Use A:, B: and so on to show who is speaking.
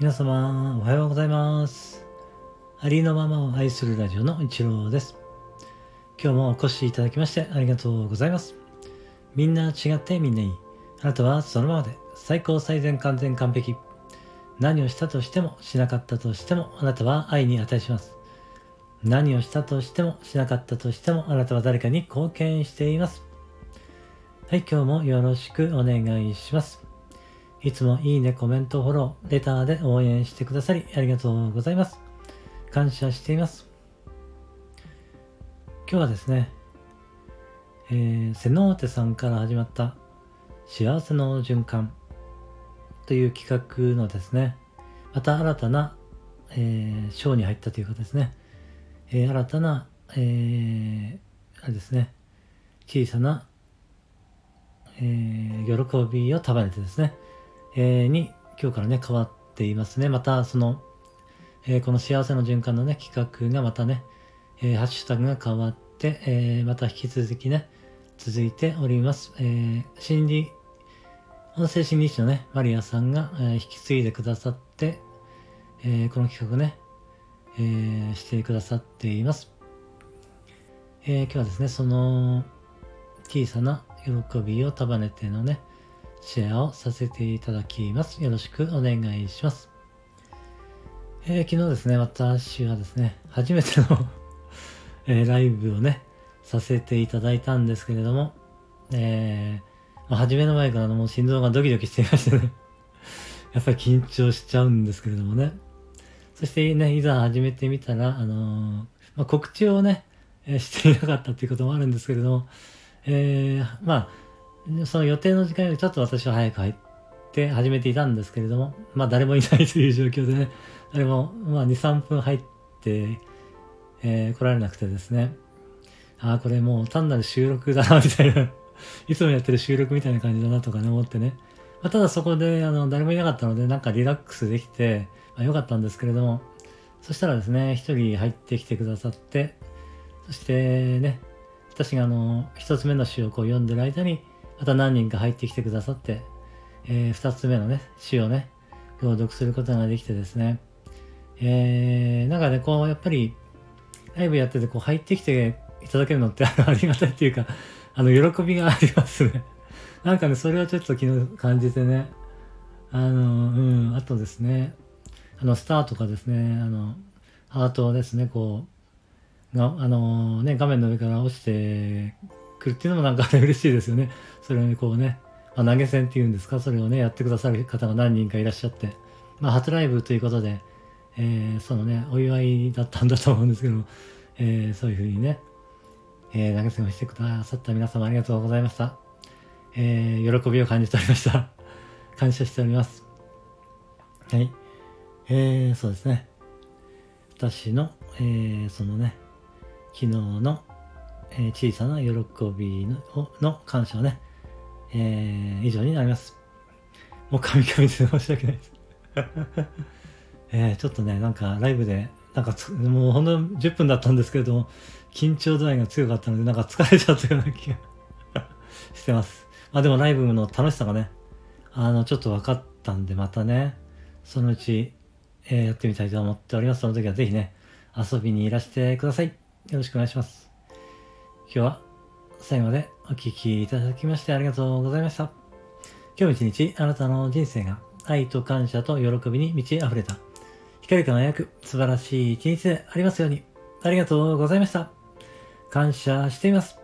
A: 皆様、おはようございます。ありのままを愛するラジオの一郎です。今日もお越しいただきましてありがとうございます。みんな違ってみんないい。あなたはそのままで最高最善完全完璧。何をしたとしてもしなかったとしてもあなたは愛に値します。何をしたとしてもしなかったとしてもあなたは誰かに貢献しています。はい、今日もよろしくお願いします。いつもいいね、コメント、フォロー、レターで応援してくださりありがとうございます。感謝しています。今日はですね、えー、セノーテさんから始まった幸せの循環という企画のですね、また新たな、えー、章に入ったというかですね、えー、新たな、えー、あれですね、小さな、えー、喜びを束ねてですね、えー、に今日からね変わっていますね。またその、えー、この幸せの循環のね企画がまたね、えー、ハッシュタグが変わって、えまた引き続きね続いております、え心理音声心理師のねマリアさんが、え引き継いでくださって、えこの企画ね、えしてくださっています、え今日はですねその小さな喜びを束ねてのねシェアをさせていただきます。よろしくお願いします。えー、昨日ですね、私はですね、初めてのえー、ライブをね、させていただいたんですけれども、えー、まあ、初めの前からもう心臓がドキドキしていましてね、やっぱり緊張しちゃうんですけれどもね。そしてね、いざ始めてみたら、あの、まあ、告知をね、えしていなかったっていうこともあるんですけれども、えまあ、その予定の時間よりちょっと私は早く入って始めていたんですけれども、まあ誰もいないという状況でね、誰もまあ2、3分入って、えー、来られなくてですね、ああ、これもう単なる収録だな、みたいな、いつもやってる収録みたいな感じだなとかね、思ってね。まあ、ただそこであの誰もいなかったので、なんかリラックスできて、まあ、よかったんですけれども、そしたらですね、一人入ってきてくださって、そしてね、私があの、一つ目の詩をこう読んでる間に、また何人か入ってきてくださって、えー、二つ目のね、詩をね、朗読することができてですね、えー、なんかね、こう、やっぱり、ライブやってて、こう、入ってきていただけるのってありがたいっていうか、あの、喜びがありますね。なんかね、それはちょっと昨日感じてね、あの、うん、あとですね、あの、スターとかですね、あの、ハートをですね、こう、が、あのね、画面の上から落ちてくるっていうのもなんか、嬉しいですよね。それをね、こうね、まあ、投げ銭っていうんですか、それをね、やってくださる方が何人かいらっしゃって、まあ、初ライブということで、えー、そのね、お祝いだったんだと思うんですけど、えー、そういうふうにね、えー、投げ銭をしてくださった皆様ありがとうございました。えー、喜びを感じておりました。感謝しております。はい。えー、そうですね。私の、えー、そのね、昨日の、え、小さな喜びのの感謝をね、えー、以上になります。もう神々で申し訳ないです。えー、ちょっとね、なんかライブで、なんかもうほんの10分だったんですけれども、緊張度合いが強かったので、なんか疲れちゃったような気が してます。まあでもライブの楽しさがね、あの、ちょっと分かったんで、またね、そのうち、えー、やってみたいと思っております。その時はぜひね、遊びにいらしてください。よろしくお願いします。今日は最後までお聴きいただきましてありがとうございました。今日一日あなたの人生が愛と感謝と喜びに満ち溢れた光り輝く素晴らしい一日でありますように。ありがとうございました。感謝しています。